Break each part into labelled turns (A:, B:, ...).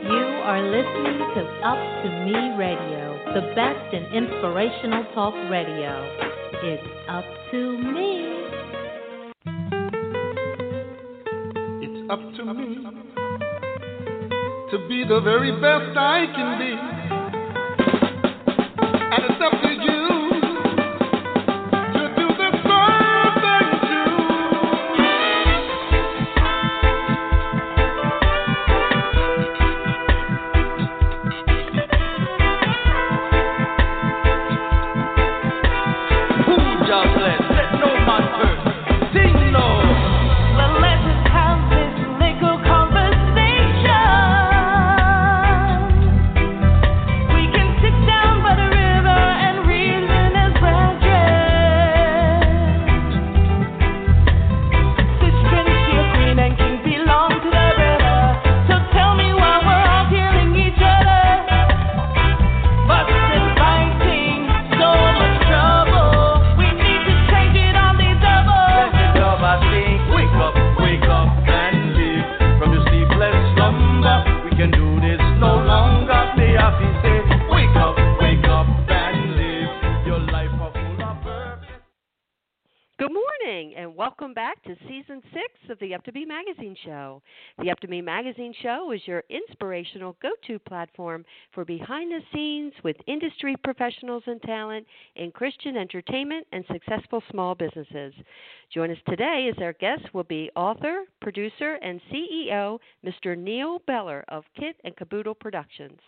A: You are listening to Up to Me Radio, the best in inspirational talk radio. It's up to me.
B: It's up to me to be the very best I can be.
C: Magazine Show is your inspirational go to platform for behind the scenes with industry professionals and talent in Christian entertainment and successful small businesses. Join us today as our guest will be author, producer, and CEO, Mr. Neil Beller of Kit and Kaboodle Productions.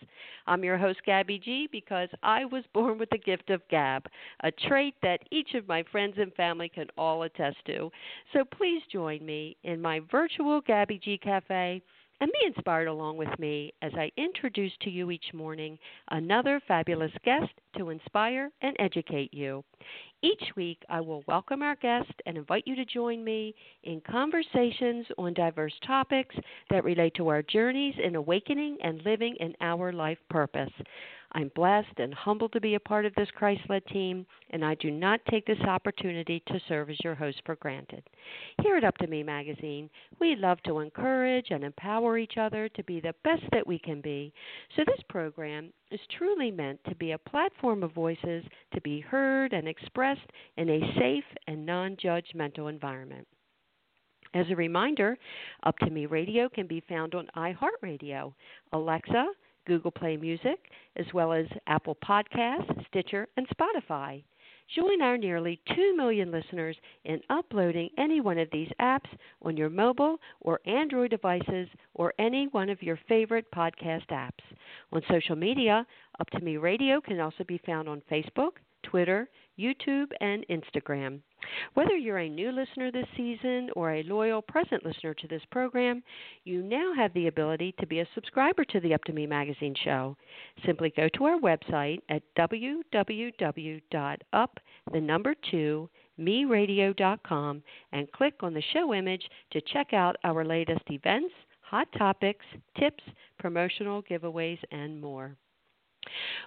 C: I'm your host, Gabby G, because I was born with the gift of gab, a trait that each of my friends and family can all attest to. So please join me in my virtual Gabby G Cafe and be inspired along with me as I introduce to you each morning another fabulous guest to inspire and educate you. Each week, I will welcome our guest and invite you to join me in conversations on diverse topics that relate to our journeys in awakening and living in our life purpose. I'm blessed and humbled to be a part of this Christ led team, and I do not take this opportunity to serve as your host for granted. Here at Up to Me magazine, we love to encourage and empower each other to be the best that we can be. So, this program is truly meant to be a platform of voices to be heard and expressed in a safe and non judgmental environment. As a reminder, Up to Me Radio can be found on iHeartRadio, Alexa, Google Play Music, as well as Apple Podcasts, Stitcher, and Spotify. Join our nearly 2 million listeners in uploading any one of these apps on your mobile or Android devices or any one of your favorite podcast apps. On social media, Up to Me Radio can also be found on Facebook, Twitter, YouTube, and Instagram. Whether you're a new listener this season or a loyal present listener to this program, you now have the ability to be a subscriber to the Up to Me magazine show. Simply go to our website at www.upthenumber2 meradio.com and click on the show image to check out our latest events, hot topics, tips, promotional giveaways, and more.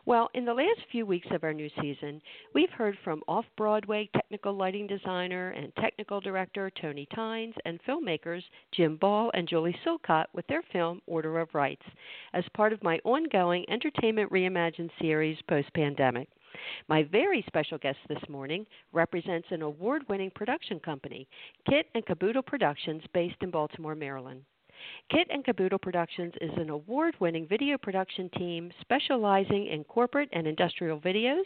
C: Well, in the last few weeks of our new season, we've heard from off Broadway technical lighting designer and technical director Tony Tynes and filmmakers Jim Ball and Julie Silcott with their film Order of Rights as part of my ongoing Entertainment Reimagined series post pandemic. My very special guest this morning represents an award winning production company, Kit and Kaboodle Productions, based in Baltimore, Maryland. Kit and Kaboodle Productions is an award winning video production team specializing in corporate and industrial videos,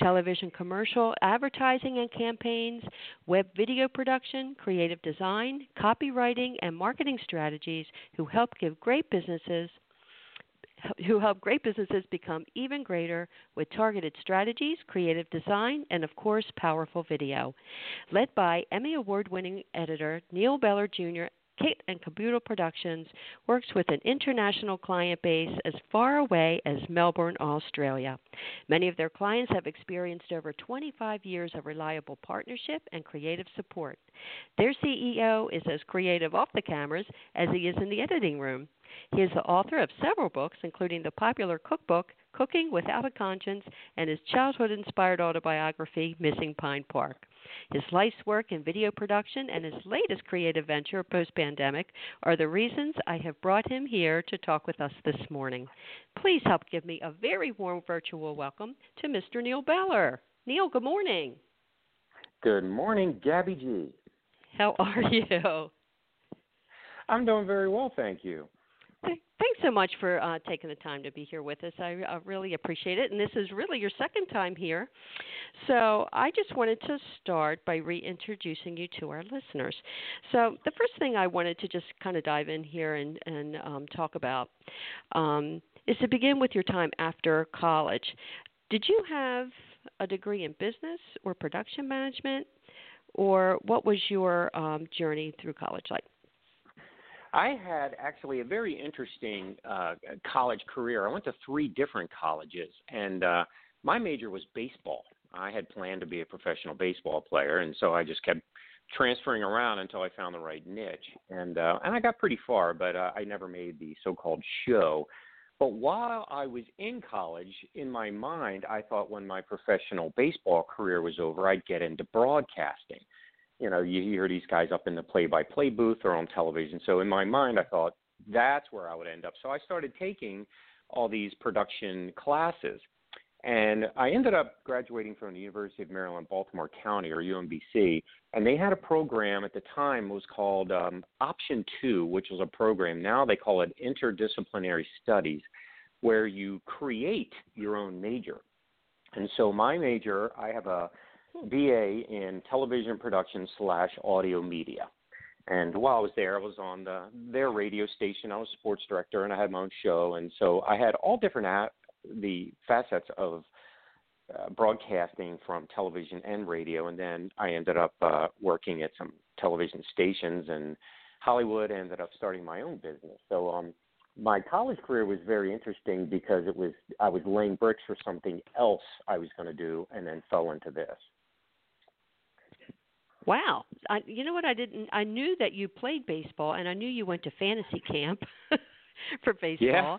C: television commercial advertising and campaigns, web video production, creative design, copywriting, and marketing strategies who help give great businesses who help great businesses become even greater with targeted strategies, creative design, and of course, powerful video. Led by Emmy Award winning editor Neil Beller Jr. Kit and Kaboodle Productions works with an international client base as far away as Melbourne, Australia. Many of their clients have experienced over 25 years of reliable partnership and creative support. Their CEO is as creative off the cameras as he is in the editing room. He is the author of several books, including the popular cookbook Cooking Without a Conscience and his childhood inspired autobiography, Missing Pine Park. His life's work in video production and his latest creative venture, post pandemic, are the reasons I have brought him here to talk with us this morning. Please help give me a very warm virtual welcome to Mr. Neil Beller. Neil, good morning.
D: Good morning, Gabby G.
C: How are you?
D: I'm doing very well, thank you.
C: Thanks so much for uh, taking the time to be here with us. I, really appreciate it. And this is really your second time here. So I just wanted to start by reintroducing you to our listeners. So the first thing I wanted to just kind of dive in here and, and um, talk about um, is to begin with your time after college. Did you have a degree in business or production management? Or what was your um, journey through college like?
D: I had actually a very interesting uh, college career. I went to three different colleges, and uh, my major was baseball. I had planned to be a professional baseball player, and so I just kept transferring around until I found the right niche. And uh, and I got pretty far, but uh, I never made the so-called show. But while I was in college, in my mind, I thought when my professional baseball career was over, I'd get into broadcasting you know, you hear these guys up in the play-by-play booth or on television. So in my mind, I thought that's where I would end up. So I started taking all these production classes. And I ended up graduating from the University of Maryland, Baltimore County, or UMBC, and they had a program at the time was called um, Option Two, which was a program. Now they call it Interdisciplinary Studies, where you create your own major. And so my major, I have a BA in television production slash audio media. And while I was there, I was on the, their radio station. I was sports director, and I had my own show. And so I had all different at, the facets of uh, broadcasting from television and radio. And then I ended up uh, working at some television stations and Hollywood. Ended up starting my own business. So um, my college career was very interesting because it was I was laying bricks for something else I was going to do, and then fell into this.
C: Wow. I, you know what? I didn't. I knew that you played baseball, and I knew you went to fantasy camp for baseball.
D: Yeah.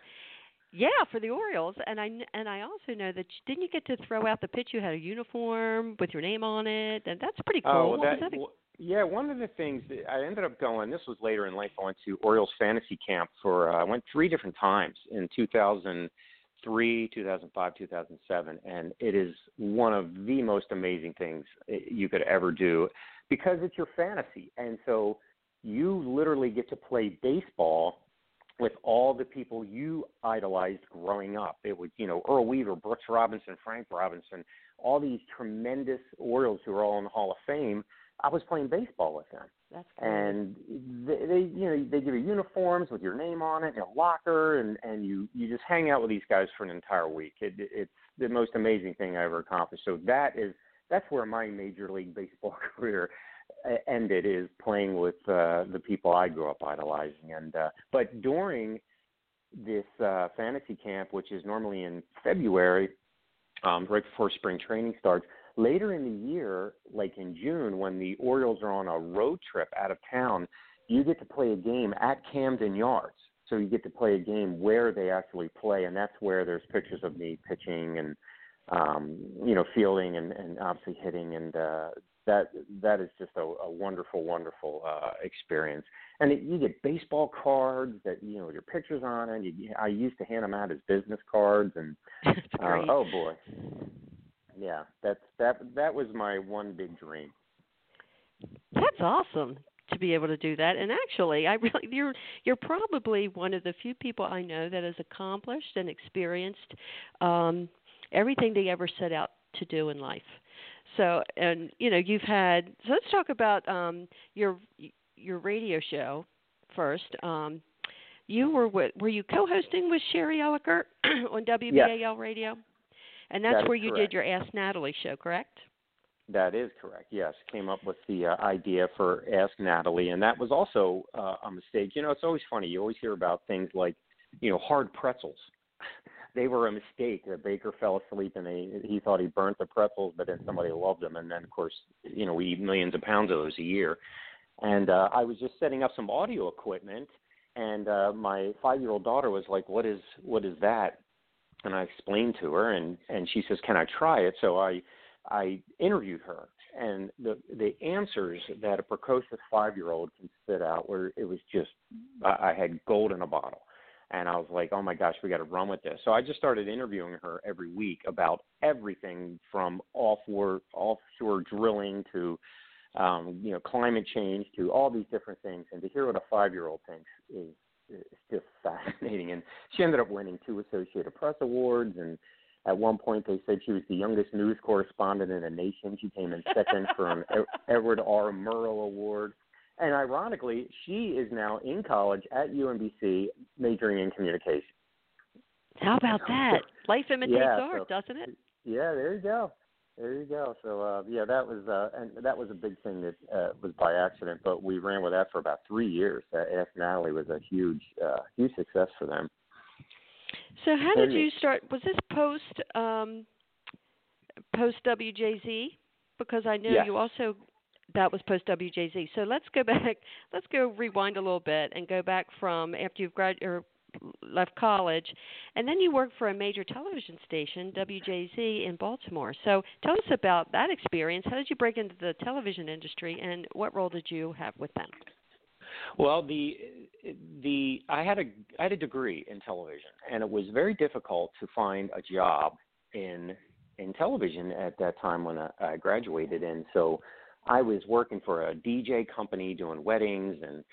C: Yeah, for the Orioles, and I and I also know that you, didn't you get to throw out the pitch? You had a uniform with your name on it, and that's pretty cool.
D: Oh, that, that a... yeah. One of the things that I ended up going. This was later in life. I went to Orioles fantasy camp for. Uh, I went three different times in 2003, 2005, 2007, and it is one of the most amazing things you could ever do because it's your fantasy. And so you literally get to play baseball with all the people you idolized growing up. It was, you know, Earl Weaver, Brooks Robinson, Frank Robinson, all these tremendous Orioles who are all in the Hall of Fame. I was playing baseball with them.
C: That's cool.
D: And they, they, you know, they give you uniforms with your name on it and a locker, and and you you just hang out with these guys for an entire week. It, it's the most amazing thing I ever accomplished. So that is that's where my major league baseball career uh, ended is playing with uh, the people I grew up idolizing. And uh, but during this uh, fantasy camp, which is normally in February, um, right before spring training starts, later in the year, like in June, when the Orioles are on a road trip out of town, you get to play a game at Camden Yards. So you get to play a game where they actually play, and that's where there's pictures of me pitching and um, you know, fielding and, and obviously hitting, and uh, that that is just a, a wonderful, wonderful uh, experience. And it, you get baseball cards that you know your pictures on it. You, I used to hand them out as business cards, and uh, oh boy, yeah, that's that that was my one big dream.
C: That's awesome to be able to do that. And actually, I really you're you're probably one of the few people I know that has accomplished and experienced um everything they ever set out to do in life. So, and you know, you've had. So let's talk about um, your your radio show first. Um, you were with, were you co-hosting with Sherry Elliker on WBAL
D: yes.
C: Radio, and that's
D: that
C: where you
D: correct.
C: did your Ask Natalie show, correct?
D: That is correct. Yes, came up with the uh, idea for Ask Natalie, and that was also uh, a mistake. You know, it's always funny. You always hear about things like, you know, hard pretzels they were a mistake. The baker fell asleep and they, he thought he burnt the pretzels, but then somebody loved them. And then, of course, you know, we eat millions of pounds of those a year. And uh, I was just setting up some audio equipment, and uh, my five year old daughter was like, "What is what is that?" And I explained to her, and and she says, "Can I try it?" So I I interviewed her, and the the answers that a precocious five year old can spit out were it was just I, I had gold in a bottle and I was like, "Oh my gosh, we got to run with this." So I just started interviewing her every week about everything from offshore offshore drilling to um, you know climate change to all these different things, and to hear what a five year old thinks is is just fascinating. And she ended up winning two Associated Press awards, and at one point they said she was the youngest news correspondent in the nation. She came in second for an Edward R. Murrow Award. And ironically, she is now in college at UMBC, majoring in communication.
C: How about that? Life imitates
D: yeah,
C: art,
D: so,
C: doesn't it?
D: Yeah, there you go. There you go. So uh, yeah, that was uh, and that was a big thing that uh, was by accident, but we ran with that for about three years. Uh, Ask Natalie was a huge, uh, huge success for them.
C: So how did you start? Was this post um, post WJZ? Because I know
D: yes.
C: you also that was post WJZ. So let's go back. Let's go rewind a little bit and go back from after you've grad or left college, and then you worked for a major television station, WJZ in Baltimore. So tell us about that experience. How did you break into the television industry, and what role did you have with them?
D: Well, the the I had a I had a degree in television, and it was very difficult to find a job in in television at that time when I, I graduated, and so I was working for a DJ company doing weddings and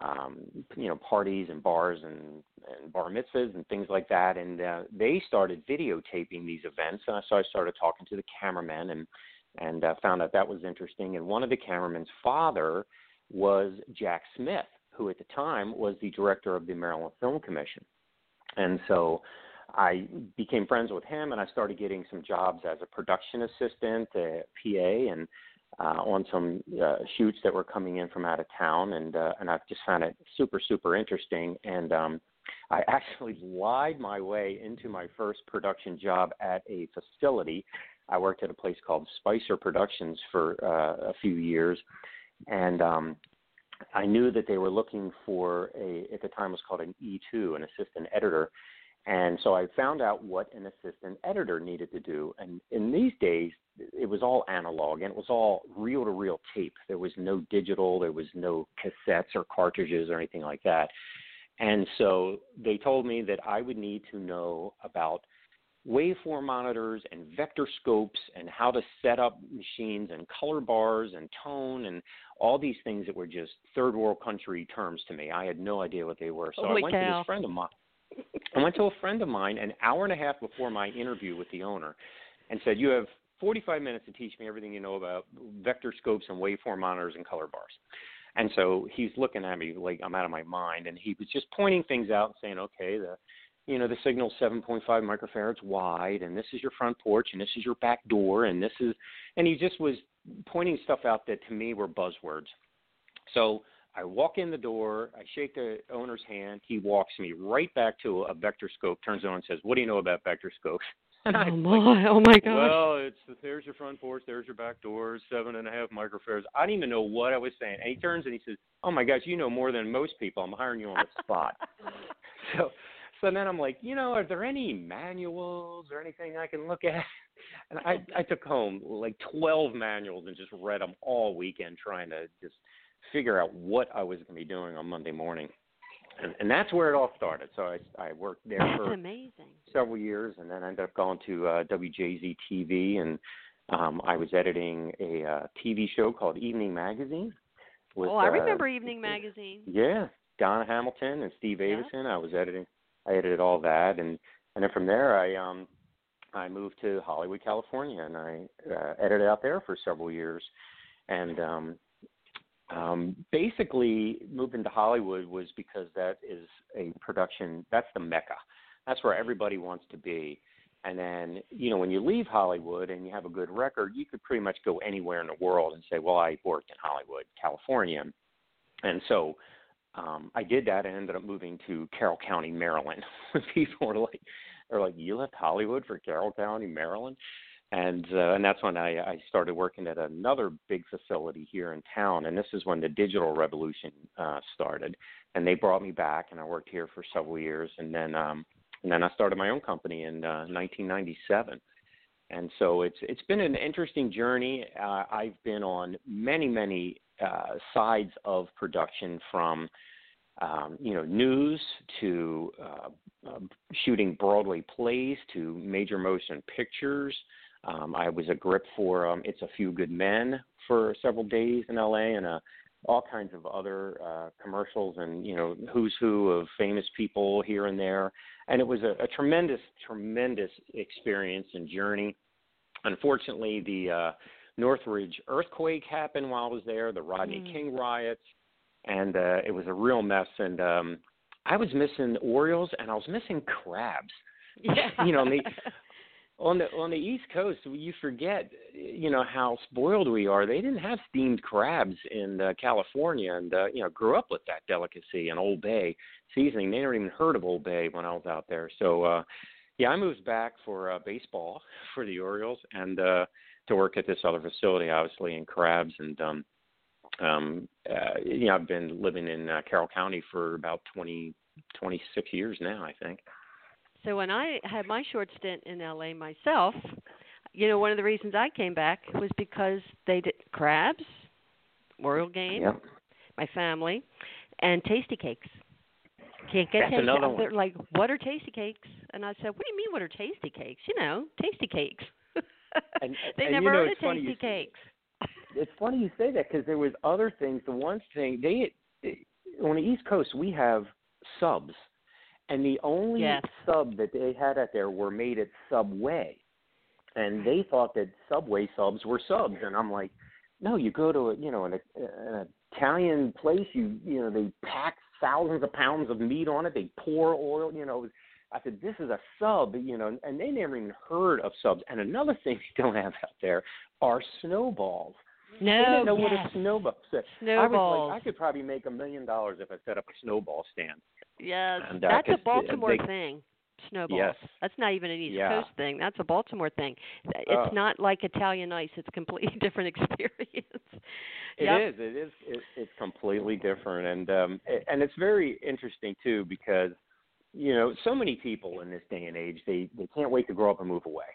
D: um, you know parties and bars and, and bar mitzvahs and things like that. And uh, they started videotaping these events, and so I started talking to the cameramen and and uh, found out that was interesting. And one of the cameramen's father was Jack Smith, who at the time was the director of the Maryland Film Commission. And so I became friends with him, and I started getting some jobs as a production assistant, a PA, and uh, on some uh, shoots that were coming in from out of town, and uh, and I've just found it super super interesting. And um, I actually lied my way into my first production job at a facility. I worked at a place called Spicer Productions for uh, a few years, and um, I knew that they were looking for a at the time it was called an E2, an assistant editor. And so I found out what an assistant editor needed to do. And in these days, it was all analog and it was all reel to reel tape. There was no digital, there was no cassettes or cartridges or anything like that. And so they told me that I would need to know about waveform monitors and vector scopes and how to set up machines and color bars and tone and all these things that were just third world country terms to me. I had no idea what they were. So
C: Holy
D: I went
C: cow.
D: to this friend of mine. I went to a friend of mine an hour and a half before my interview with the owner and said, You have 45 minutes to teach me everything you know about vector scopes and waveform monitors and color bars. And so he's looking at me like I'm out of my mind, and he was just pointing things out and saying, "Okay, the, you know, the signal's 7.5 microfarads wide, and this is your front porch, and this is your back door, and this is," and he just was pointing stuff out that to me were buzzwords. So I walk in the door, I shake the owner's hand, he walks me right back to a vector scope, turns on, and says, "What do you know about vector scopes?" And
C: oh
D: I
C: my!
D: like,
C: oh my god.
D: well, it's there's your front porch, there's your back doors, seven and a half microfarads. I didn't even know what I was saying. And he turns and he says, "Oh my gosh, you know more than most people. I'm hiring you on the spot." so, so then I'm like, you know, are there any manuals or anything I can look at? And I I took home like 12 manuals and just read them all weekend, trying to just figure out what I was going to be doing on Monday morning and, and that's where it all started. So I, I worked there
C: That's
D: for
C: amazing.
D: several years, and then I ended up going to uh, WJZ TV, and um, I was editing a uh, TV show called Evening Magazine. With,
C: oh, I
D: uh,
C: remember Evening Magazine.
D: Yeah, Donna Hamilton and Steve
C: Yeah.
D: Aveson. I was editing. I edited all that, and and then from there, I um I moved to Hollywood, California, and I uh, edited out there for several years, and um um, basically moving to Hollywood was because that is a production. That's the mecca. That's where everybody wants to be. And then, you know, when you leave Hollywood and you have a good record, you could pretty much go anywhere in the world and say, "Well, I worked in Hollywood, California." And so, um, I did that and ended up moving to Carroll County, Maryland. People were like, "They're like, you left Hollywood for Carroll County, Maryland?" And uh, and that's when I, I started working at another big facility here in town, and this is when the digital revolution uh, started, and they brought me back, and I worked here for several years, and then um, and then I started my own company in uh, 1997, and so it's it's been an interesting journey. Uh, I've been on many many uh, sides of production from um, you know, news to uh, uh, shooting Broadway plays to major motion pictures um, I was a grip for um, It's a Few Good Men for several days in LA and uh, all kinds of other uh, commercials and, you know, who's who of famous people here and there. And it was a, a tremendous, tremendous experience and journey. Unfortunately, the uh, Northridge earthquake happened while I was there, the Rodney mm. King riots, and uh, it was a real mess. And um, I was missing Orioles and I was missing crabs.
C: Yeah.
D: you know, the on the on the East Coast, you forget, you know, how spoiled we are. They didn't have steamed crabs in uh, California, and uh, you know, grew up with that delicacy and Old Bay seasoning. They never even heard of Old Bay when I was out there. So, uh, yeah, I moved back for uh, baseball for the Orioles and uh, to work at this other facility, obviously in crabs. And um, um, uh, you know, I've been living in uh, Carroll County for about twenty twenty six years now, I think.
C: So when I had my short stint in LA myself, you know, one of the reasons I came back was because they did crabs, Oriole game,
D: yep.
C: my family, and tasty cakes. Can't get
D: That's
C: tasty.
D: another one.
C: They're like, what are tasty cakes? And I said, what do you mean, what are tasty cakes? You know, Tastykakes.
D: And,
C: they
D: and,
C: never
D: you know,
C: heard of
D: tasty you-
C: Tastykakes.
D: it's funny you say that because there was other things. The one thing they on the East Coast we have subs, and the only
C: Yes.
D: sub that they had out there were made at Subway, and they thought that Subway subs were subs, and I'm like, no, you go to a you know an, uh, an Italian place, you you know they pack thousands of pounds of meat on it, they pour oil, you know. I said, this is a sub, you know, and they never even heard of subs. And another thing they don't have out there are snowballs.
C: No,
D: they didn't know
C: yes.
D: what a snowball said. I was
C: Snowballs.
D: like, I could probably make a million dollars if I set up a snowball stand.
C: Yes,
D: And, uh,
C: that's a Baltimore
D: they-
C: thing. Snowballs.
D: Yes.
C: That's not even an East
D: Yeah.
C: Coast thing. That's a Baltimore thing. It's
D: Oh.
C: not like Italian ice. It's a completely different experience.
D: It
C: Yep.
D: is. It is. It, it's completely different, and um, and it's very interesting too because you know so many people in this day and age they they can't wait to grow up and move away,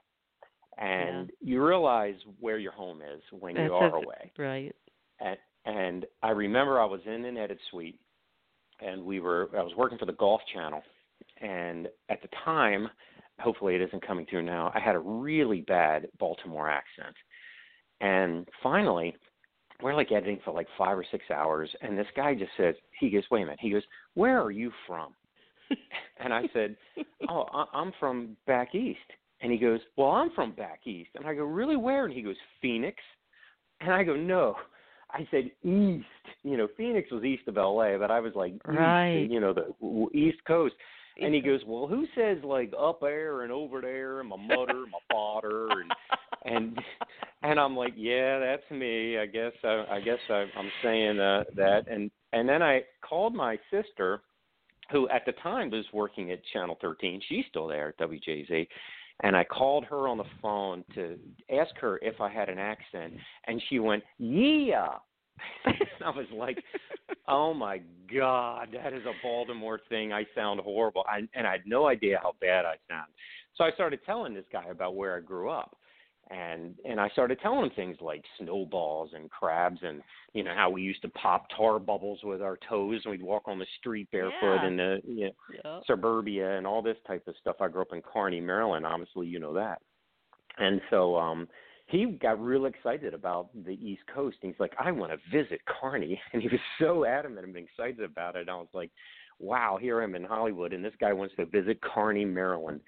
D: and you realize where your home is when you
C: That's
D: are away.
C: Right.
D: And, and I remember I was in an edit suite, and we were I was working for the Golf Channel, and at the time, hopefully it isn't coming through now. I had a really bad Baltimore accent, and finally, we're like editing for like five or six hours, and this guy just says, he goes, wait a minute, he goes, where are you from? and I said, oh, I- I'm from back east. And he goes, well, I'm from back east. And I go, really, where? And he goes, Phoenix. And I go, no. I said east. You know, Phoenix was east of LA, but I was like, east,
C: Right.
D: you know, the East Coast. And he goes, well, who says like up there and over there, and my mother, my father, and and and I'm like, yeah, that's me. I guess I, I guess I, I'm saying uh, that. And and then I called my sister, who at the time was working at Channel 13. She's still there at WJZ. And I called her on the phone to ask her if I had an accent, and she went, "Yeah." I was like, "Oh my God, that is a Baltimore thing. I sound horrible." I, and I had no idea how bad I sound. So I started telling this guy about where I grew up, and and I started telling him things like snowballs and crabs, and you know how we used to pop tar bubbles with our toes, and we'd walk on the street barefoot
C: Yeah.
D: in the you know,
C: Yep.
D: suburbia and all this type of stuff. I grew up in Carney, Maryland. Obviously, you know that. And so um he got real excited about the East Coast. And he's like, I want to visit Carney. And he was so adamant and excited about it. And I was like, wow, here I am in Hollywood, and this guy wants to visit Carney, Maryland.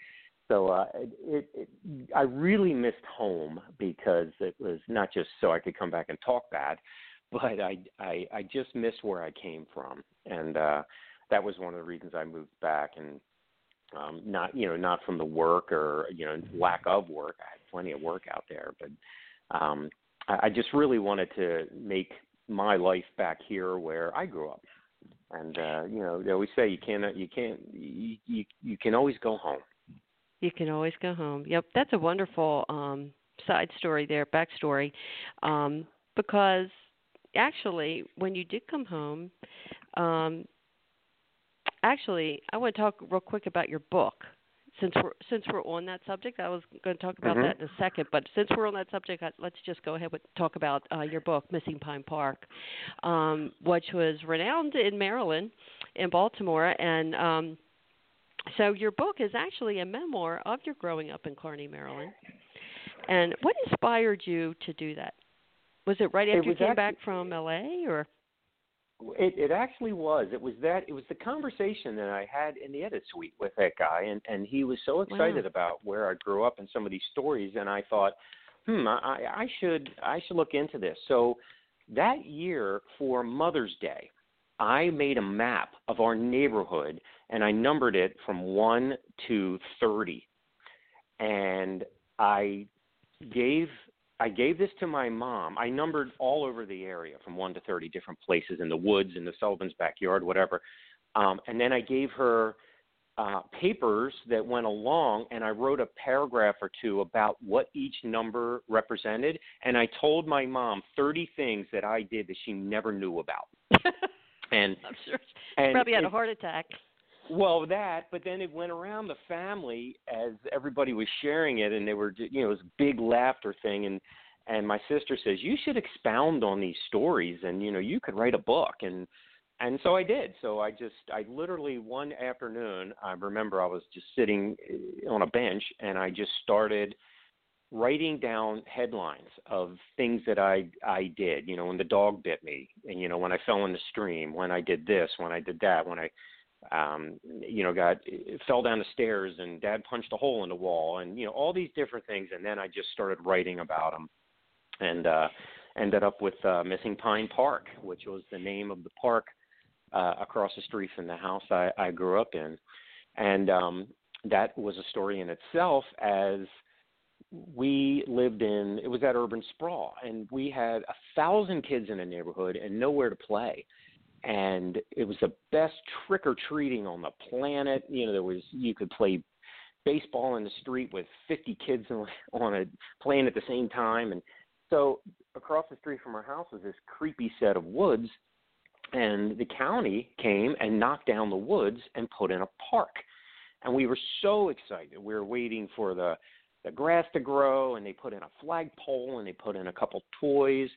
D: So uh, it, it, I really missed home because it was not just so I could come back and talk bad, but I, I, I just missed where I came from. And uh, that was one of the reasons I moved back and um not you know not from the work or you know lack of work. I had plenty of work out there but um i, I just really wanted to make my life back here where i grew up. And uh you know they always say you can't you can't you you, you can always go home
C: You can always go home. Yep, that's a wonderful um side story there, backstory, um, because actually, when you did come home, um, actually, I want to talk real quick about your book. Since we're since we're on that subject, I was going to talk about
D: Mhm.
C: that in a second. But since we're on that subject, I- let's just go ahead and talk about uh, your book, Missing Pine Park, um, which was renowned in Maryland, in Baltimore, and um, so your book is actually a memoir of your growing up in Carney, Maryland. And what inspired you to do that? Was it right
D: It
C: after you came
D: actu-
C: back from LA, or?
D: It, it actually was. It was that. It was the conversation that I had in the edit suite with that guy, and and he was so excited about where I grew up and some of these stories, and I thought, hmm, I, I should I should look into this. So that year for Mother's Day, I made a map of our neighborhood, and I numbered it from one to thirty, and I gave I gave this to my mom. I numbered all over the area from 1 to 30 different places in the woods, in the Sullivan's backyard, whatever. Um, and then I gave her uh, papers that went along, and I wrote a paragraph or two about what each number represented. And I told my mom 30 things that I did that she never knew about. And
C: I'm sure she
D: and
C: probably had a heart attack.
D: Well, that, but then it went around the family as everybody was sharing it, and they were, you know, it was a big laughter thing. And and my sister says you should expound on these stories, and you know, you could write a book. And and so I did. So I just, I literally one afternoon, I remember I was just sitting eh, on a bench, and I just started writing down headlines of things that I I did. You know, when the dog bit me, and you know, when I fell in the stream, when I did this, when I did that, when I um you know got fell down the stairs and dad punched a hole in the wall and you know all these different things and then i just started writing about them and uh ended up with uh missing pine park which was the name of the park uh across the street from the house i i grew up in. And um that was a story in itself as we lived in it was that urban sprawl and we had a thousand kids in a neighborhood and nowhere to play and it was the best trick or treating on the planet. You know, there was you could play baseball in the street with 50 kids on on a playing at the same time, and so across the street from our house was this creepy set of woods, and the county came and knocked down the woods and put in a park, and we were so excited. We were waiting for the the grass to grow, and they put in a flagpole and they put in a couple toys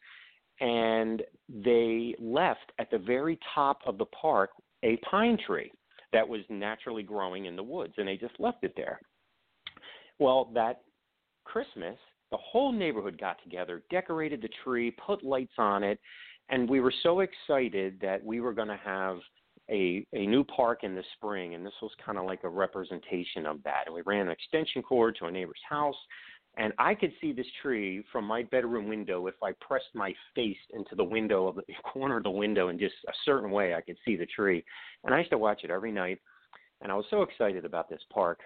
D: and they left at the very top of the park a pine tree that was naturally growing in the woods, and they just left it there. Well, that Christmas, the whole neighborhood got together, decorated the tree, put lights on it, and we were so excited that we were going to have a a new park in the spring, and this was kind of like a representation of that. And we ran an extension cord to a neighbor's house, and I could see this tree from my bedroom window if I pressed my face into the window of the corner of the window in just a certain way I could see the tree. And I used to watch it every night and I was so excited about this park.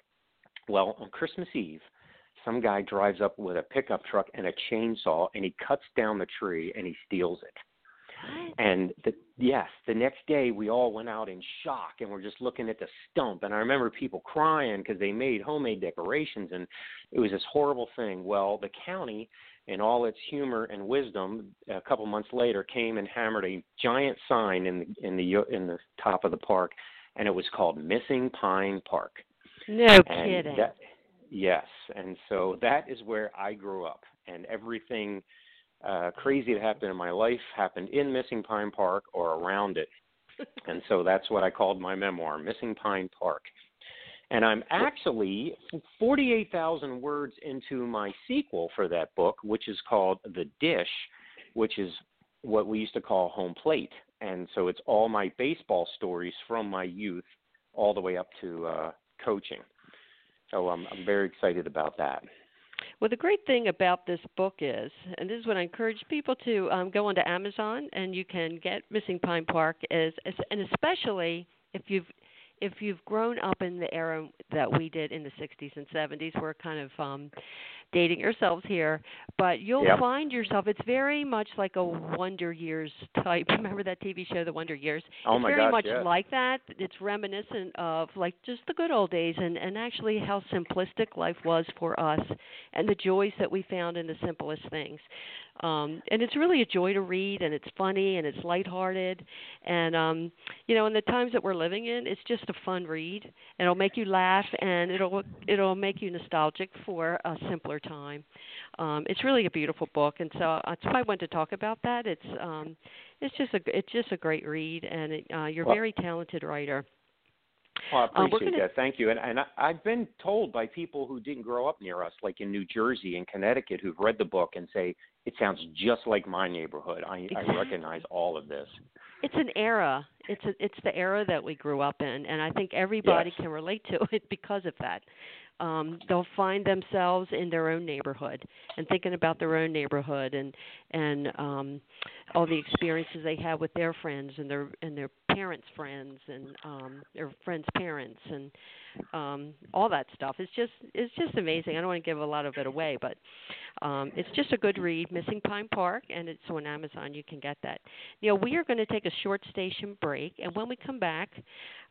D: Well, on Christmas Eve, some guy drives up with a pickup truck and a chainsaw and he cuts down the tree and he steals it. What? And the, yes, the next day we all went out in shock and we're just looking at the stump. And I remember people crying because they made homemade decorations and it was this horrible thing. Well, the county, in all its humor and wisdom, a couple months later came and hammered a giant sign in the in the in the top of the park, and it was called Missing Pine Park.
C: No
D: And
C: kidding.
D: That, yes, and so that is where I grew up, and everything uh, crazy that happened in my life happened in Missing Pine Park or around it, and so that's what I called my memoir, Missing Pine Park. And I'm actually 48,000 words into my sequel for that book, which is called The Dish, which is what we used to call home plate. And so it's all my baseball stories from my youth all the way up to uh, coaching. So I'm, I'm very excited about that.
C: Well, the great thing about this book is, and this is what I encourage people to um, go onto Amazon and you can get Missing Pine Park, is, and especially if you've if you've grown up in the era that we did in the 60s and 70s, where kind of um, dating ourselves here, but you'll
D: Yep.
C: find yourself. It's very much like a Wonder Years type. Remember that TV show, The Wonder Years?
D: Oh
C: it's
D: my
C: very
D: gosh,
C: much like that. It's reminiscent of like just the good old days, and and actually how simplistic life was for us, and the joys that we found in the simplest things. Um, and it's really a joy to read, and it's funny, and it's lighthearted, and um, you know, in the times that we're living in, it's just a fun read. And it'll make you laugh, and it'll it'll make you nostalgic for a simpler time. Um, it's really a beautiful book, and so that's why I wanted to talk about that. It's um, it's just a it's just a great read, and it, uh, you're a very talented writer.
D: Well, I
C: Uh,
D: appreciate
C: gonna-
D: that. Thank you. And, and I, I've been told by people who didn't grow up near us, like in New Jersey and Connecticut, who've read the book and say it sounds just like my neighborhood. I, I recognize all of this.
C: It's an era. It's a, it's the era that we grew up in, and I think everybody
D: Yes.
C: can relate to it because of that. Um, they'll find themselves in their own neighborhood and thinking about their own neighborhood and and um, all the experiences they had with their friends and their and their parents' friends and um, their friends' parents and um, all that stuff. It's just it's just amazing. I don't want to give a lot of it away, but um, it's just a good read. Missing Pine Park, and it's on Amazon. You can get that. Know, we are going to take a short station break, and when we come back,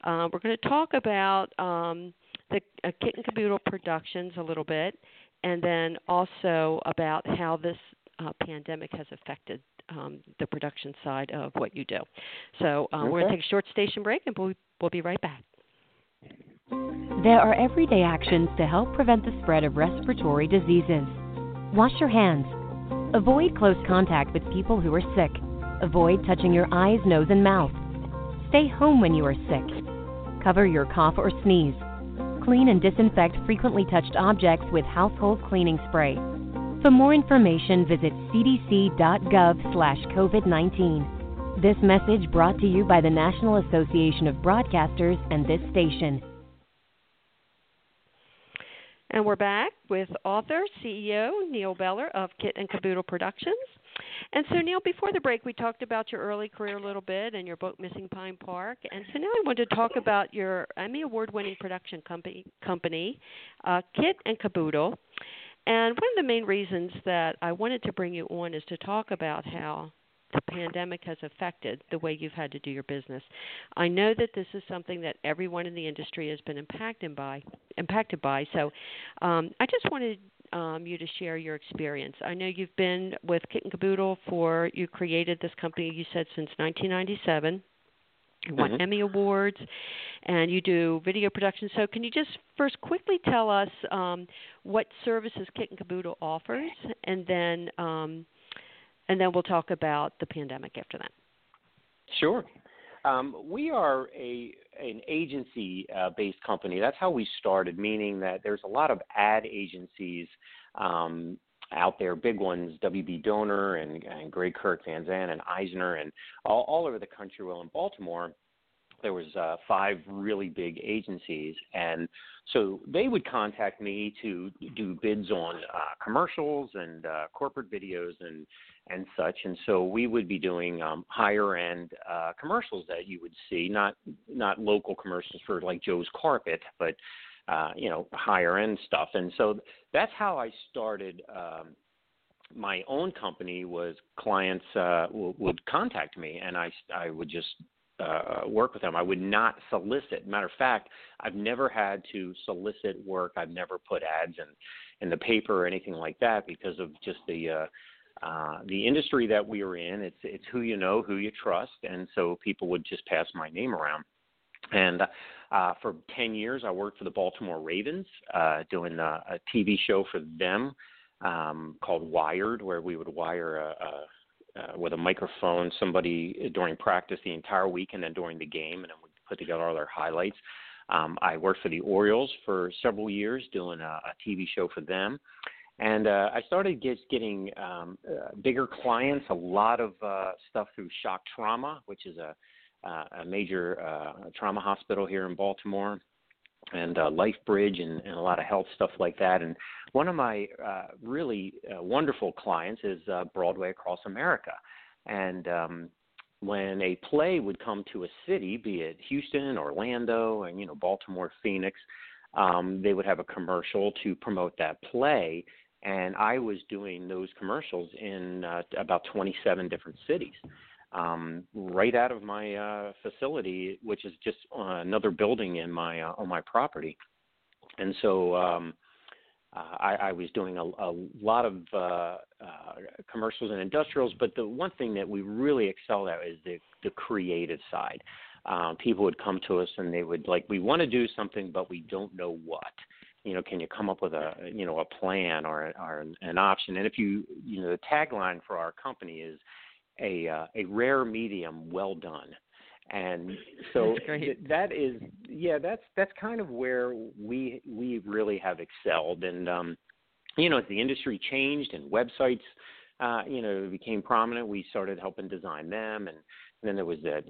C: uh, we're going to talk about um, the uh, Kit and Kaboodle Productions a little bit, and then also about how this uh, pandemic has affected um, the production side of what you do. So um, we're going to take a short station break, and we'll, we'll be right back.
E: There are everyday actions to help prevent the spread of respiratory diseases. Wash your hands. Avoid close contact with people who are sick. Avoid touching your eyes, nose, and mouth. Stay home when you are sick. Cover your cough or sneeze. Clean and disinfect frequently touched objects with household cleaning spray. For more information, visit cdc.gov/covid19. This message brought to you by the National Association of Broadcasters and this station.
C: And we're back with author, CEO Neil Beller of Kit and Kaboodle Productions. And so, Neil, before the break, we talked about your early career a little bit and your book, Missing Pine Park. And so now I want to talk about your Emmy Award winning production company, company uh, Kit and Kaboodle. And one of the main reasons that I wanted to bring you on is to talk about how the pandemic has affected the way you've had to do your business. I know that this is something that everyone in the industry has been impacted by. Impacted by. So, um, I just wanted um, you to share your experience. I know you've been with Kit and Kaboodle for you created this company. You said since 1997. You won
D: Mhm.
C: Emmy awards, and you do video production. So, can you just first quickly tell us um, what services Kit and Kaboodle offers, and then um, and then we'll talk about the pandemic after that.
D: Sure. Um, we are a an agency uh, based company. That's how we started, meaning that there's a lot of ad agencies um, out there, big ones, WB Doner and, and Gray Kirk VanSant and Eisner and all, all over the country. Well, in Baltimore, there was uh, five really big agencies, and so they would contact me to do bids on uh, commercials and uh, corporate videos and and such. And so we would be doing um, higher end uh, commercials that you would see, not not local commercials for like Joe's Carpet, but uh, you know higher end stuff. And so that's how I started. Um, my own company was clients uh, w- would contact me, and I I would just uh, work with them. I would not solicit. Matter of fact, I've never had to solicit work. I've never put ads in in the paper or anything like that because of just the uh, uh, the industry that we were in. It's it's who you know, who you trust, and so people would just pass my name around. And uh, for ten years, I worked for the Baltimore Ravens, uh, doing a, a TV show for them um, called Wired, where we would wire a, a uh, with a microphone somebody during practice the entire week and then during the game, and then we put together all their highlights. Um, I worked for the Orioles for several years doing a, a TV show for them. And uh, I started get, getting um, uh, bigger clients, a lot of uh, stuff through Shock Trauma, which is a, uh, a major uh, trauma hospital here in Baltimore, and uh, Life Bridge, and, and a lot of health stuff like that. And one of my really wonderful clients is Broadway Across America. And um, when a play would come to a city, be it Houston, Orlando, and you know Baltimore, Phoenix, um, they would have a commercial to promote that play and I was doing those commercials in uh, about 27 different cities, um, right out of my uh, facility, which is just uh, another building in my uh, on my property, and so. Um, uh, I, I was doing a, a lot of uh, uh, commercials and industrials, but the one thing that we really excelled at is the, the creative side. Um, people would come to us and they would like, we want to do something, but we don't know what you know, can you come up with a you know a plan or or an option? And if you you know the tagline for our company is a uh, a rare medium well done. And so th- that is yeah that's that's kind of where we we really have excelled and um you know as the industry changed and websites uh you know became prominent we started helping design them and then there was the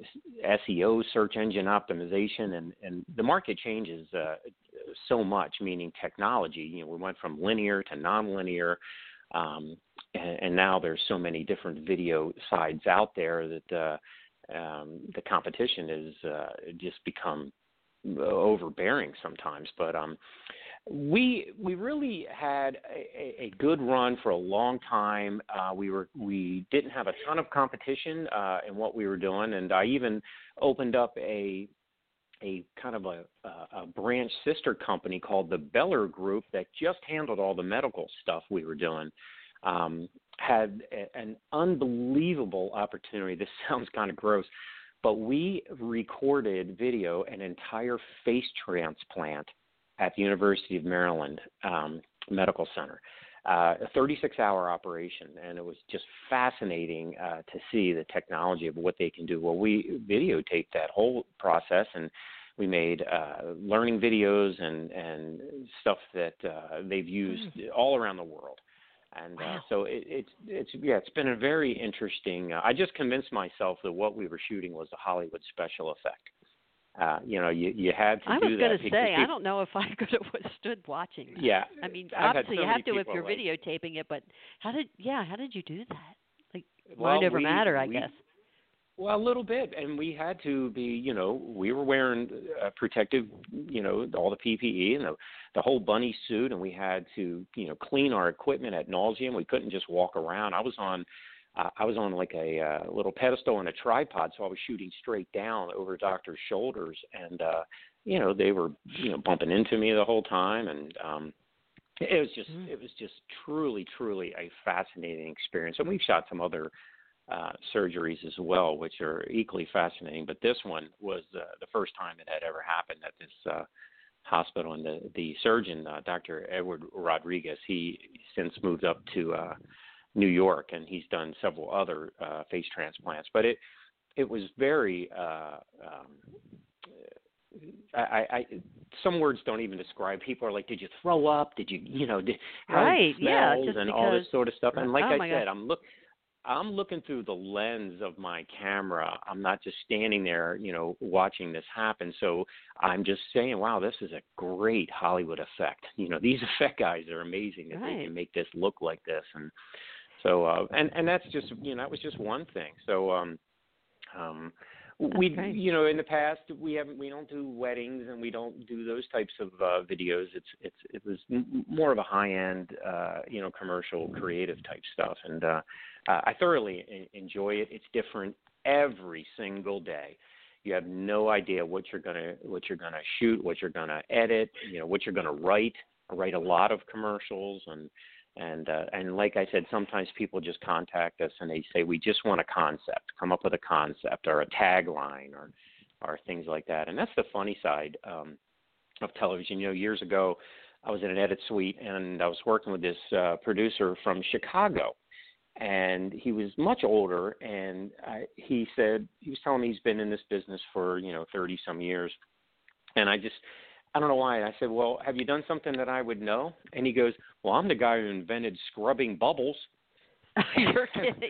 D: SEO, search engine optimization, and and the market changes uh, so much. Meaning technology. You know, we went from linear to nonlinear, um, and, and now there's so many different video sides out there that uh, um, the competition is uh, just become overbearing sometimes. But um, we we really had a, a good run for a long time. Uh, we were we didn't have a ton of competition uh, in what we were doing, and I even opened up a a kind of a, a branch sister company called the Beller Group that just handled all the medical stuff we were doing. Um, had a, an unbelievable opportunity. This sounds kind of gross, but we recorded video an entire face transplant at the University of Maryland um, Medical Center. Uh, a 36 hour operation, and it was just fascinating uh, to see the technology of what they can do. Well, we videotaped that whole process and we made uh, learning videos and, and stuff that uh, they've used mm. all around the world. And uh, wow. so it, it's it's yeah it's been a very interesting. Uh, I just convinced myself that what we were shooting was a Hollywood special effect uh, you know, you you had to
C: I was going to say, I don't know if I could have stood watching. That.
D: Yeah,
C: I mean,
D: I've
C: obviously
D: so
C: you have to
D: if
C: you're
D: like,
C: videotaping it, but how did yeah, how did you do that? Like
D: well,
C: mind over
D: we,
C: matter, I
D: we,
C: guess.
D: Well, a little bit, and we had to be, you know, we were wearing uh, protective, you know, all the PPE and the the whole bunny suit, and we had to, you know, clean our equipment at nauseum. We couldn't just walk around. I was on uh, I was on like a uh, little pedestal and a tripod, so I was shooting straight down over doctors' shoulders, and uh, you know they were you know bumping into me the whole time, and um, it was just mm. it was just truly truly a fascinating experience. And we've shot some other uh, surgeries as well, which are equally fascinating. But this one was uh, the first time it had ever happened at this uh, hospital, and the the surgeon, uh, Dr. Edward Rodriguez, he since moved up to. Uh, New York, and he's done several other uh, face transplants. But it it was very uh, um, I, I some words don't even describe. People are like, "Did you throw up? Did you, you know, did, how
C: right?
D: smells
C: yeah, just
D: and
C: because,
D: all this sort of stuff." And like
C: oh
D: I said,
C: God.
D: I'm look, I'm looking through the lens of my camera. I'm not just standing there, you know, watching this happen. So I'm just saying, "Wow, this is a great Hollywood effect." You know, these effect guys are amazing that
C: right.
D: they can make this look like this, and so uh, and and that's just you know that was just one thing. So um, um, we
C: great.
D: you know in the past we haven't we don't do weddings and we don't do those types of uh, videos. It's it's it was m- more of a high end uh, you know commercial creative type stuff, and uh, uh, I thoroughly enjoy it. It's different every single day. You have no idea what you're gonna what you're gonna shoot, what you're gonna edit, you know what you're gonna write. I write a lot of commercials and and uh, and like I said, sometimes people just contact us and they say we just want a concept, come up with a concept or a tagline or or things like that. And that's the funny side um, of television. You know, years ago, I was in an edit suite and I was working with this uh, producer from Chicago, and he was much older. And I, he said he was telling me he's been in this business for you know thirty some years, and I just I don't know why. I said, Well, have you done something that I would know? And he goes, Well, I'm the guy who invented scrubbing bubbles.
C: You're kidding me.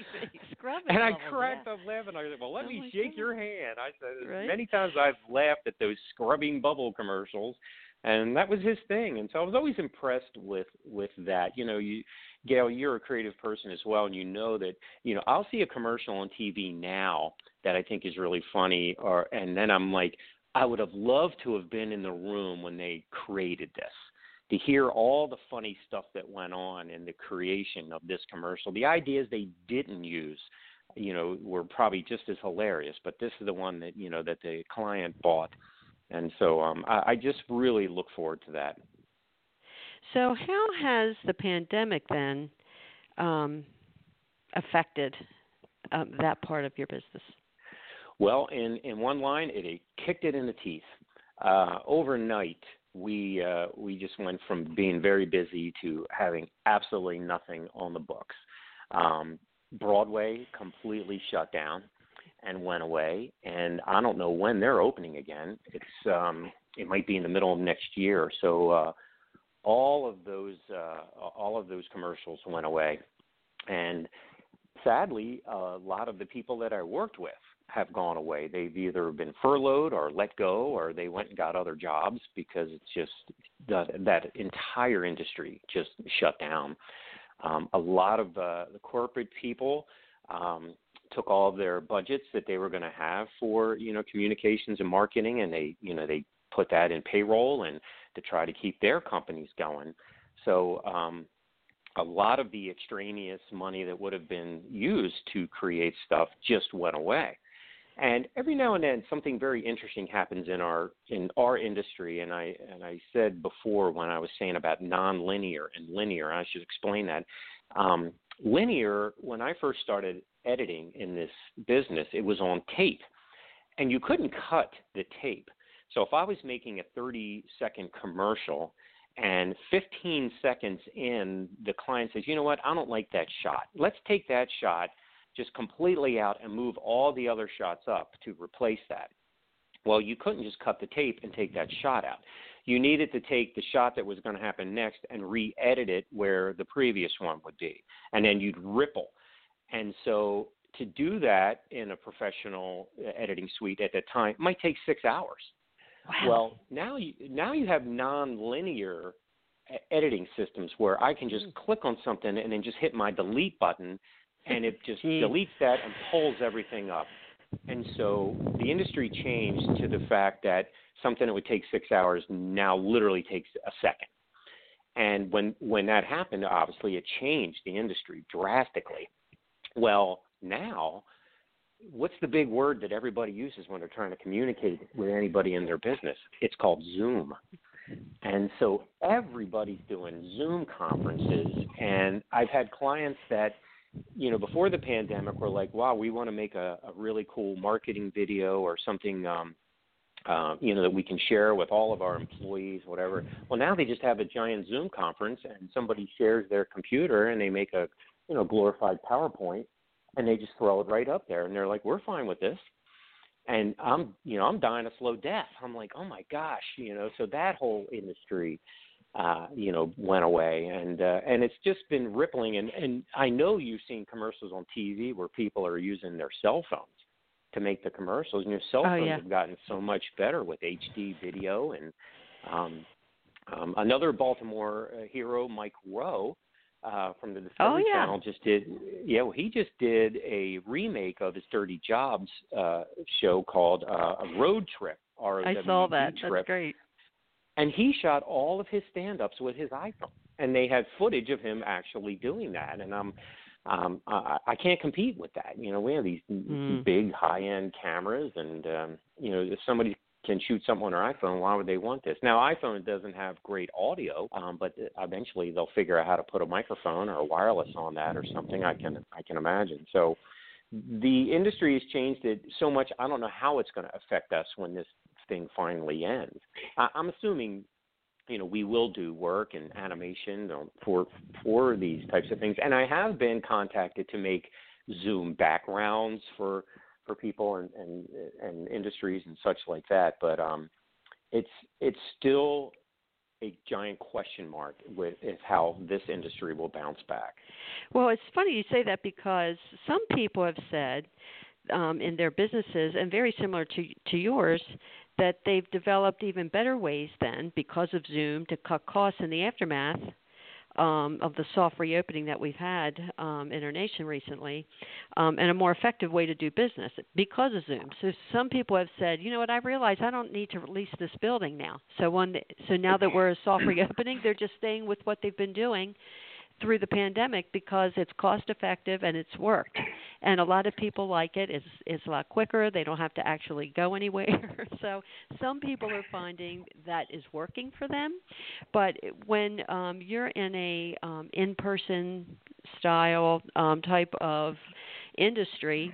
C: Scrubbing
D: and I
C: bubbles,
D: cracked
C: yeah.
D: up laughing. I said, Well, let
C: Oh
D: me shake
C: God.
D: your hand. I said,
C: Right.
D: Many times I've laughed at those scrubbing bubble commercials. And that was his thing. And so I was always impressed with with that. You know, you Gail, you're a creative person as well, and you know that, you know, I'll see a commercial on TV now that I think is really funny or and then I'm like, I would have loved to have been in the room when they created this. to hear all the funny stuff that went on in the creation of this commercial, the ideas they didn't use, you know, were probably just as hilarious. But this is the one that you know that the client bought, and so um, I, I just really look forward to that.
C: So, how has the pandemic then um, affected um, that part of your business?
D: Well, in in one line, it, it kicked it in the teeth. Uh, overnight, we uh, we just went from being very busy to having absolutely nothing on the books. Um, Broadway completely shut down and went away, and I don't know when they're opening again. It's um, it might be in the middle of next year. So uh, all of those uh, all of those commercials went away, and sadly, a lot of the people that I worked with have gone away. They've either been furloughed or let go, or they went and got other jobs because it's just that, that entire industry just shut down. Um, a lot of uh, the corporate people um, took all of their budgets that they were going to have for you know communications and marketing, and they you know they put that in payroll and to try to keep their companies going. So um, a lot of the extraneous money that would have been used to create stuff just went away. And every now and then something very interesting happens in our in our industry and I and I said before when I was saying about nonlinear and linear, I should explain that. Um, linear, when I first started editing in this business, it was on tape. And you couldn't cut the tape. So if I was making a 30 second commercial and 15 seconds in, the client says, you know what, I don't like that shot. Let's take that shot just completely out and move all the other shots up to replace that. Well, you couldn't just cut the tape and take that shot out. You needed to take the shot that was going to happen next and re edit it where the previous one would be. And then you'd ripple. And so to do that in a professional uh, editing suite at that time might take six hours.
C: Wow.
D: Well, now you now you have non-linear uh, editing systems where I can just hmm. click on something and then just hit my delete button, and it just deletes that and pulls everything up. And so the industry changed to the fact that something that would take six hours now literally takes a second. And when when that happened, obviously it changed the industry drastically. Well, now what's the big word that everybody uses when they're trying to communicate with anybody in their business? It's called Zoom. And so everybody's doing Zoom conferences. And I've had clients that, you know, before the pandemic were like, wow, we want to make a, a really cool marketing video or something, um, uh, you know, that we can share with all of our employees, whatever. Well, now they just have a giant Zoom conference and somebody shares their computer and they make a, you know, glorified PowerPoint and they just throw it right up there and they're like we're fine with this and i'm you know i'm dying a slow death i'm like oh my gosh you know so that whole industry uh you know went away and uh and it's just been rippling and and i know you've seen commercials on tv where people are using their cell phones to make the commercials and your cell
C: Oh,
D: phones
C: yeah.
D: have gotten so much better with hd video and um um another baltimore uh, hero mike rowe uh, from the Discovery
C: Oh, yeah.
D: Channel just did yeah well, he just did a remake of his Dirty Jobs uh, show called uh, a Road Trip.
C: I saw that.
D: Trip.
C: That's great.
D: And he shot all of his stand-ups with his iPhone, and they had footage of him actually doing that. And I'm um, I, I can't compete with that. You know, we have these
C: Mm.
D: big high-end cameras, and um, you know, if somebody can shoot something on their iPhone, why would they want this? Now, iPhone doesn't have great audio, um, but eventually they'll figure out how to put a microphone or a wireless on that or something. I can I can imagine. So the industry has changed it so much. I don't know how it's going to affect us when this thing finally ends. I, I'm assuming you know we will do work and animation for for these types of things. And i have been contacted to make zoom backgrounds for for people and and and industries and such like that. But um it's it's still a giant question mark with is how this industry will bounce back.
C: Well, it's funny you say that because some people have said um, in their businesses, and very similar to to yours, that they've developed even better ways then, because of Zoom, to cut costs in the aftermath um, of the soft reopening that we've had um, in our nation recently, um, and a more effective way to do business because of Zoom. So some people have said, you know what, I realize I don't need to release this building now. So when so now that we're a soft reopening, they're just staying with what they've been doing through the pandemic because it's cost effective and it's worked. And a lot of people like it. It's it's a lot quicker. They don't have to actually go anywhere. so some people are finding that is working for them. But when um, you're in a um, in-person style um, type of industry,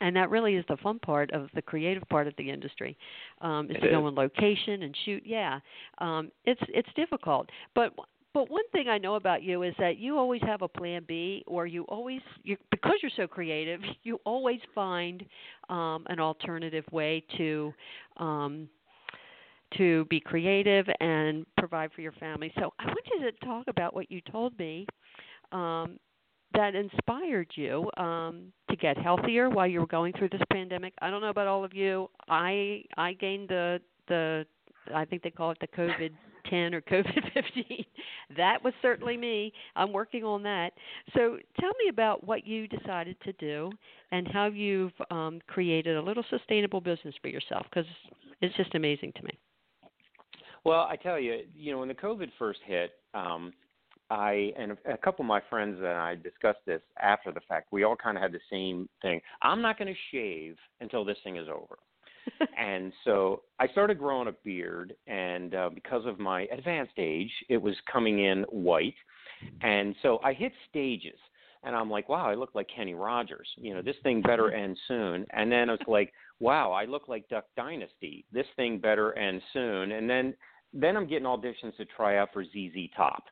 C: and that really is the fun part of the creative part of the industry um is
D: it
C: to go
D: is.
C: on location and shoot yeah um it's it's difficult but but one thing I know about you is that you always have a plan B, or you always, you, because you're so creative, you always find um, an alternative way to um, to be creative and provide for your family. So I want you to talk about what you told me um, that inspired you um, to get healthier while you were going through this pandemic. I don't know about all of you. I I gained the the I think they call it the COVID 10 or COVID 15. That was certainly me. I'm working on that. So tell me about what you decided to do and how you've um, created a little sustainable business for yourself because it's just amazing to me.
D: Well, I tell you, you know, when the COVID first hit, um, I and a a couple of my friends and I discussed this after the fact. We all kind of had the same thing. I'm not going to shave until this thing is over. and so I started growing a beard, and uh, because of my advanced age, it was coming in white, and so I hit stages, and I'm like, wow, I look like Kenny Rogers. You know, this thing better end soon. And then it's like, wow, I look like Duck Dynasty. This thing better end soon. And then then I'm getting auditions to try out for ZZ Top,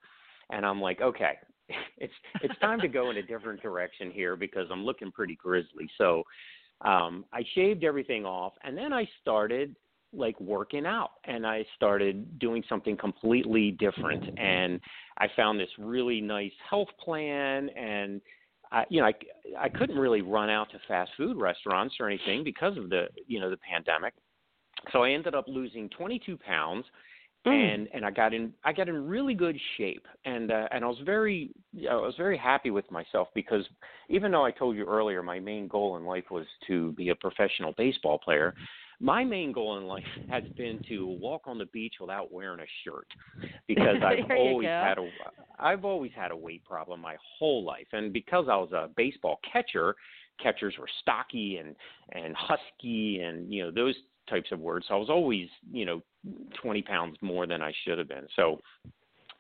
D: and I'm like, okay, it's it's time to go in a different direction here because I'm looking pretty grisly. So um, I shaved everything off, and then I started like working out, and I started doing something completely different, and I found this really nice health plan, and I, you know, I I couldn't really run out to fast food restaurants or anything because of the you know the pandemic, so I ended up losing 22 pounds and and I got in I got in really good shape. And uh, and I was very I was very happy with myself because even though I told you earlier my main goal in life was to be a professional baseball player my main goal in life has been to walk on the beach without wearing a shirt because I've always had a I've always had a weight problem my whole life. And because I was a baseball catcher catchers were stocky and and husky and you know those types of words. So I was always you know 20 pounds more than I should have been. So,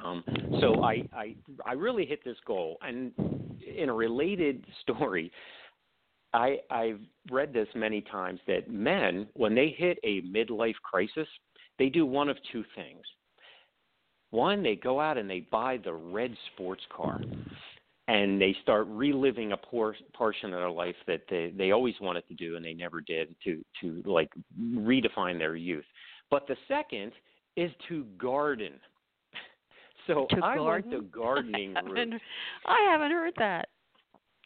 D: um, so I, I, I really hit this goal. And in a related story, I, I've read this many times that men, when they hit a midlife crisis, they do one of two things. One, they go out and they buy the red sports car and they start reliving a por- portion of their life that they, they always wanted to do and they never did to, to like redefine their youth. But the second is to garden. So
C: To
D: I
C: garden?
D: the gardening
C: I
D: route.
C: I haven't heard that.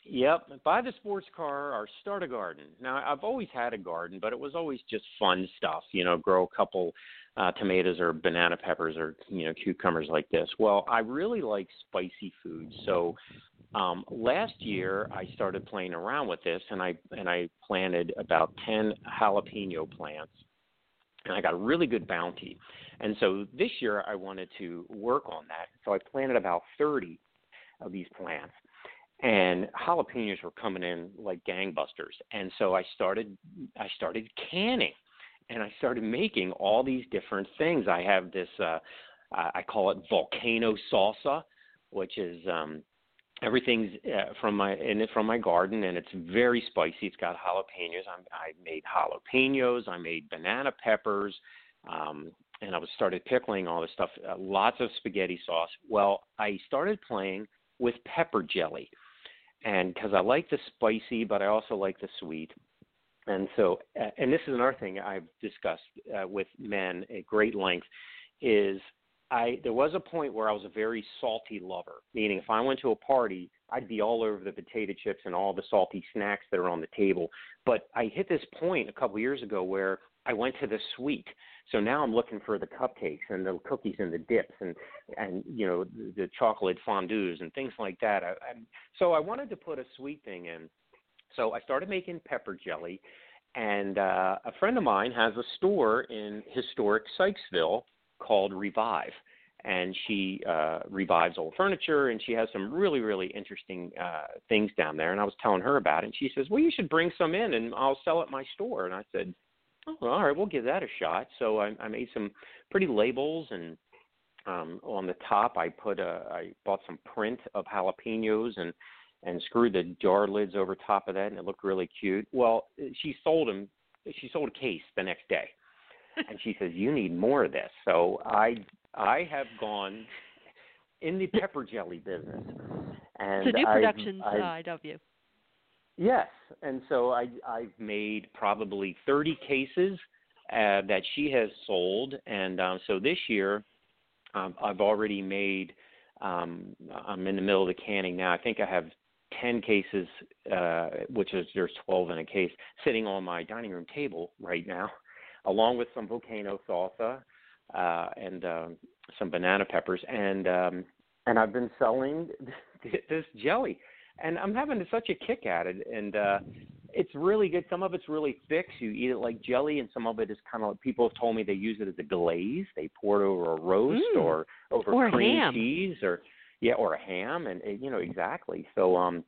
D: Yep, buy the sports car or start a garden. Now I've always had a garden, but it was always just fun stuff. You know, grow a couple uh, tomatoes or banana peppers or you know cucumbers like this. Well, I really like spicy food, so um, last year I started playing around with this, and I and I planted about ten jalapeno plants, and I got a really good bounty. And so this year I wanted to work on that, so I planted about thirty of these plants and jalapenos were coming in like gangbusters. And so i started i started canning and i started making all these different things. I have this uh I call it volcano salsa which is um everything's uh, from my in it from my garden and it's very spicy. It's got jalapenos. I'm, i made jalapenos. I made banana peppers. Um and i was started pickling all this stuff uh, lots of spaghetti sauce. Well i started playing with pepper jelly. And because I like the spicy, but I also like the sweet. And so, uh, and this is another thing I've discussed uh, with men at great length is I there was a point where I was a very salty lover, meaning if I went to a party, I'd be all over the potato chips and all the salty snacks that are on the table. But I hit this point a couple years ago where I went to the sweet. So now I'm looking for the cupcakes and the cookies and the dips and and you know the, the chocolate fondues and things like that. I, I, so I wanted to put a sweet thing in. So I started making pepper jelly, and uh, a friend of mine has a store in historic Sykesville called Revive, and she uh, revives old furniture, and she has some really really interesting uh, things down there. And I was telling her about it, and she says, "Well, you should bring some in, and I'll sell at my store." And I said, "Oh, all right, we'll give that a shot." So I, I made some pretty labels and. Um, on the top, I put a. I bought some print of jalapenos and and screwed the jar lids over top of that, and it looked really cute. Well, she sold them. She sold a case the next day, and she says, "You need more of this." So I I have gone in the pepper jelly business, and
C: a new
D: I've-
C: production
D: I've-
C: side of you.
D: Yes, and so I I've made probably 30 cases uh, that she has sold, and um, so this year um, I've already made. Um, I'm in the middle of the canning now. I think I have 10 cases, uh, which is there's 12 in a case, sitting on my dining room table right now, along with some volcano salsa uh, and um, some banana peppers, and um, and I've been selling this jelly and I'm having such a kick at it, and uh, it's really good. Some of it's really thick, so you eat it like jelly, and some of it is kind of. Like people have told me they use it as a glaze. They pour it over a roast
C: Mm.
D: or over
C: Or
D: cream
C: ham.
D: cheese, or yeah, or a ham, and uh, you know exactly. So um,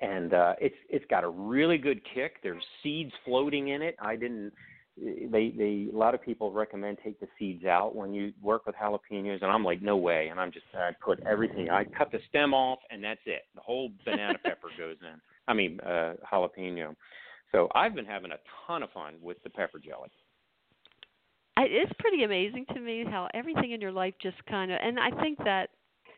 D: and uh, it's it's got a really good kick. There's seeds floating in it. I didn't. They they a lot of people recommend take the seeds out when you work with jalapenos, and I'm like no way. And I'm just I put everything. I cut the stem off, and that's it. The whole banana pepper goes in. I mean uh, jalapeno. So I've been having a ton of fun with the pepper jelly.
C: It's pretty amazing to me how everything in your life just kind of, and I think that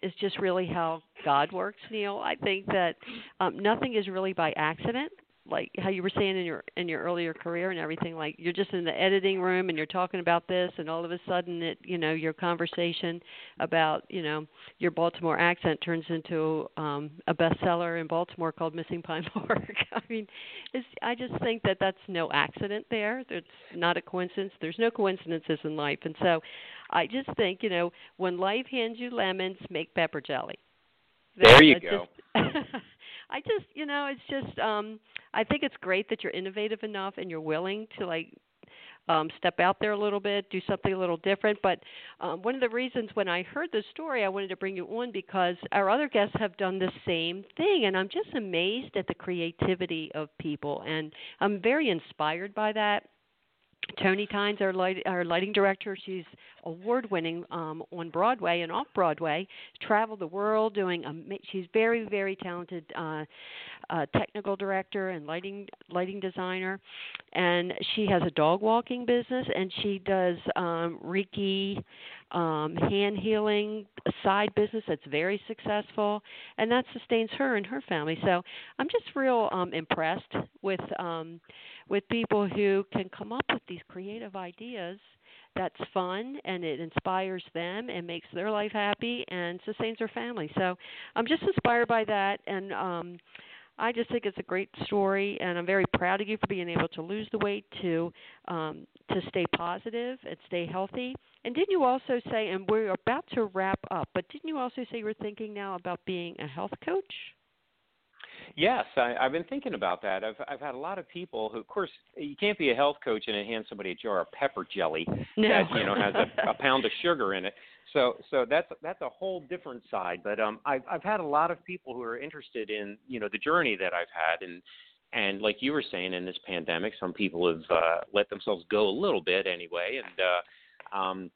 C: is just really how God works, Neil. I think that um, nothing is really by accident. Like how you were saying in your in your earlier career and everything, like you're just in the editing room and you're talking about this, and all of a sudden, it you know your conversation about you know your Baltimore accent turns into um, a bestseller in Baltimore called Missing Pine Park. I mean, it's, I just think that that's no accident there. It's not a coincidence. There's no coincidences in life, and so I just think you know when life hands you lemons, make pepper jelly.
D: There you
C: That-
D: go.
C: Just, I just you know it's just um I think it's great that you're innovative enough and you're willing to like um step out there a little bit, do something a little different. But um one of the reasons when I heard the story I wanted to bring you on because our other guests have done the same thing and I'm just amazed at the creativity of people and I'm very inspired by that. Tony Tynes, our light, our lighting director, she's award winning um, on Broadway and off Broadway. Traveled the world doing. ama- she's very very talented uh, uh, technical director and lighting lighting designer, and she has a dog walking business and she does um, Reiki, um, hand healing side business that's very successful, and that sustains her and her family. So I'm just real um, impressed with. Um, with people who can come up with these creative ideas that's fun and it inspires them and makes their life happy and sustains their family. So I'm just inspired by that and um I just think it's a great story and I'm very proud of you for being able to lose the weight to um to stay positive and stay healthy. And didn't you also say and we're about to wrap up, but didn't you also say you were thinking now about being a health coach?
D: Yes, I, I've been thinking about that. I've I've had a lot of people who, of course, you can't be a health coach and hand somebody a jar of pepper jelly
C: No.
D: that you know has a, a pound of sugar in it. So so that's that's a whole different side. But um, I've I've had a lot of people who are interested in you know the journey that I've had and and like you were saying in this pandemic, some people have uh, let themselves go a little bit anyway. And uh, um,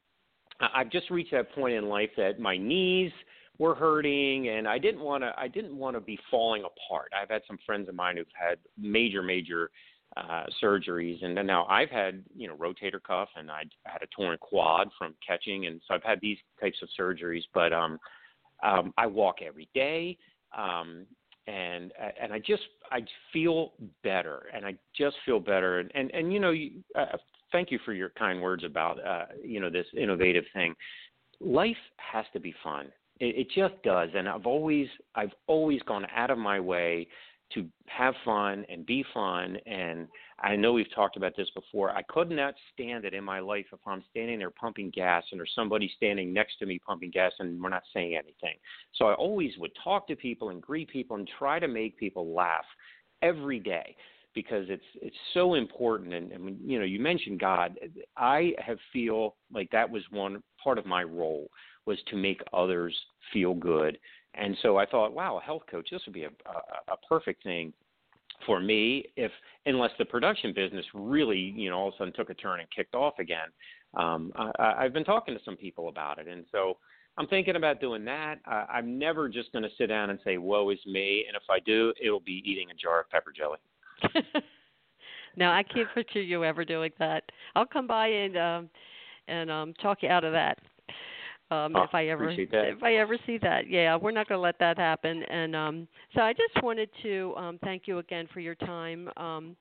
D: I've just reached that point in life that my knees were hurting and I didn't want to I didn't want to be falling apart. I've had some friends of mine who've had major major uh surgeries and now I've had, you know, rotator cuff and I had a torn quad from catching and so I've had these types of surgeries but um um I walk every day um and and I just I feel better and I just feel better and and, and you know you, uh, thank you for your kind words about uh you know this innovative thing life has to be fun. It, it just does, and I've always I've always gone out of my way to have fun and be fun. And I know we've talked about this before. I could not stand it in my life if I'm standing there pumping gas and there's somebody standing next to me pumping gas and we're not saying anything. So I always would talk to people and greet people and try to make people laugh every day because it's it's so important and, and you know you mentioned God I have feel like that was one part of my role was to make others feel good and so I thought wow a health coach this would be a a, a perfect thing for me if unless the production business really you know all of a sudden took a turn and kicked off again um I, I've been talking to some people about it and so I'm thinking about doing that. Uh, I'm never just going to sit down and say, "Woe is me," and if I do, it'll be eating a jar of pepper jelly.
C: no, I can't picture you ever doing that. I'll come by and um and um talk you out of that. Um
D: oh,
C: if I ever
D: if
C: I ever see that. Yeah, we're not going to let that happen. And um so I just wanted to um thank you again for your time. Um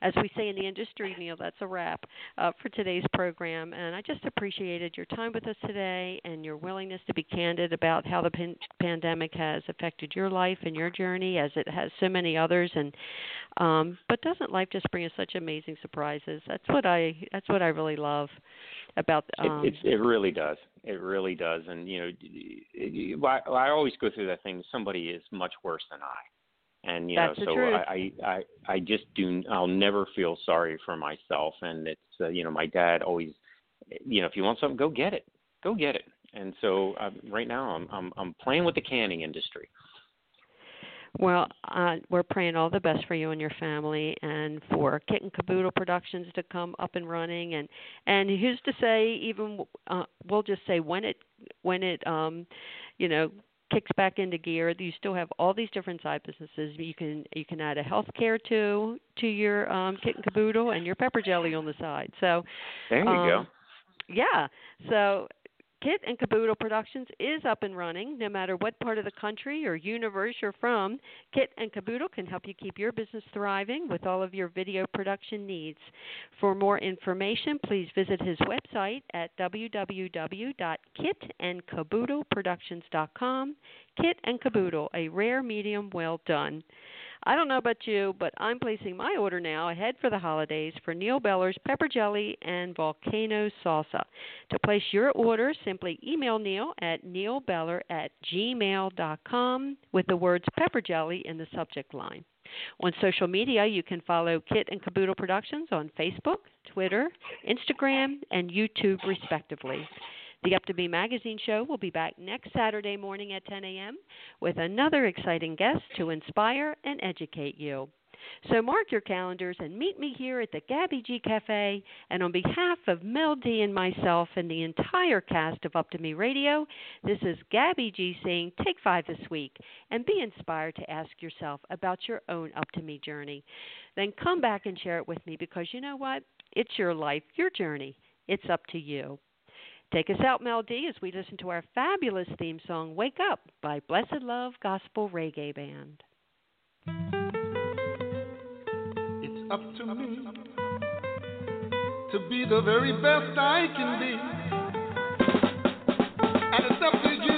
C: as we say in the industry, Neil, that's a wrap uh, for today's program. And I just appreciated your time with us today and your willingness to be candid about how the pan- pandemic has affected your life and your journey, as it has so many others. And um, but doesn't life just bring us such amazing surprises? That's what I that's what I really love about. Um,
D: it, it, it really does. It really does. And you know, I, I always go through that thing. Somebody is much worse than I and you
C: That's
D: know so I, I i just do i'll never feel sorry for myself and it's uh, you know my dad always you know if you want something go get it go get it and so uh, right now i'm i'm i'm playing with the canning industry
C: well, uh, we're praying all the best for you and your family, and for Kit and Kaboodle Productions to come up and running, and and who's to say even uh, we'll just say when it when it um, you know kicks back into gear. You still have all these different side businesses. You can you can add a healthcare to to your um, kit and caboodle and your pepper jelly on the side. So
D: there you
C: um,
D: go.
C: Yeah. So Kit and Kaboodle Productions is up and running. No matter what part of the country or universe you're from, Kit and Kaboodle can help you keep your business thriving with all of your video production needs. For more information, please visit his website at www.kitandcaboodleproductions.com. Kit and Kaboodle, a rare medium well done. I don't know about you, but I'm placing my order now ahead for the holidays for Neil Beller's pepper jelly and volcano salsa. To place your order, simply email Neil at neilbeller at gmail.com with the words pepper jelly in the subject line. On social media, you can follow Kit and Kaboodle Productions on Facebook, Twitter, Instagram, and YouTube, respectively. The Up to Me magazine show will be back next Saturday morning at 10 a.m. with another exciting guest to inspire and educate you. So mark your calendars and meet me here at the Gabby G Cafe. And on behalf of Mel D and myself and the entire cast of Up to Me Radio, this is Gabby G saying take five this week and be inspired to ask yourself about your own Up to Me journey. Then come back and share it with me because you know what? It's your life, your journey. It's up to you. Take us out, Mel D, as we listen to our fabulous theme song, Wake Up by Blessed Love Gospel Reggae Band.
B: It's up to me to be the very best I can be. And it's up to you.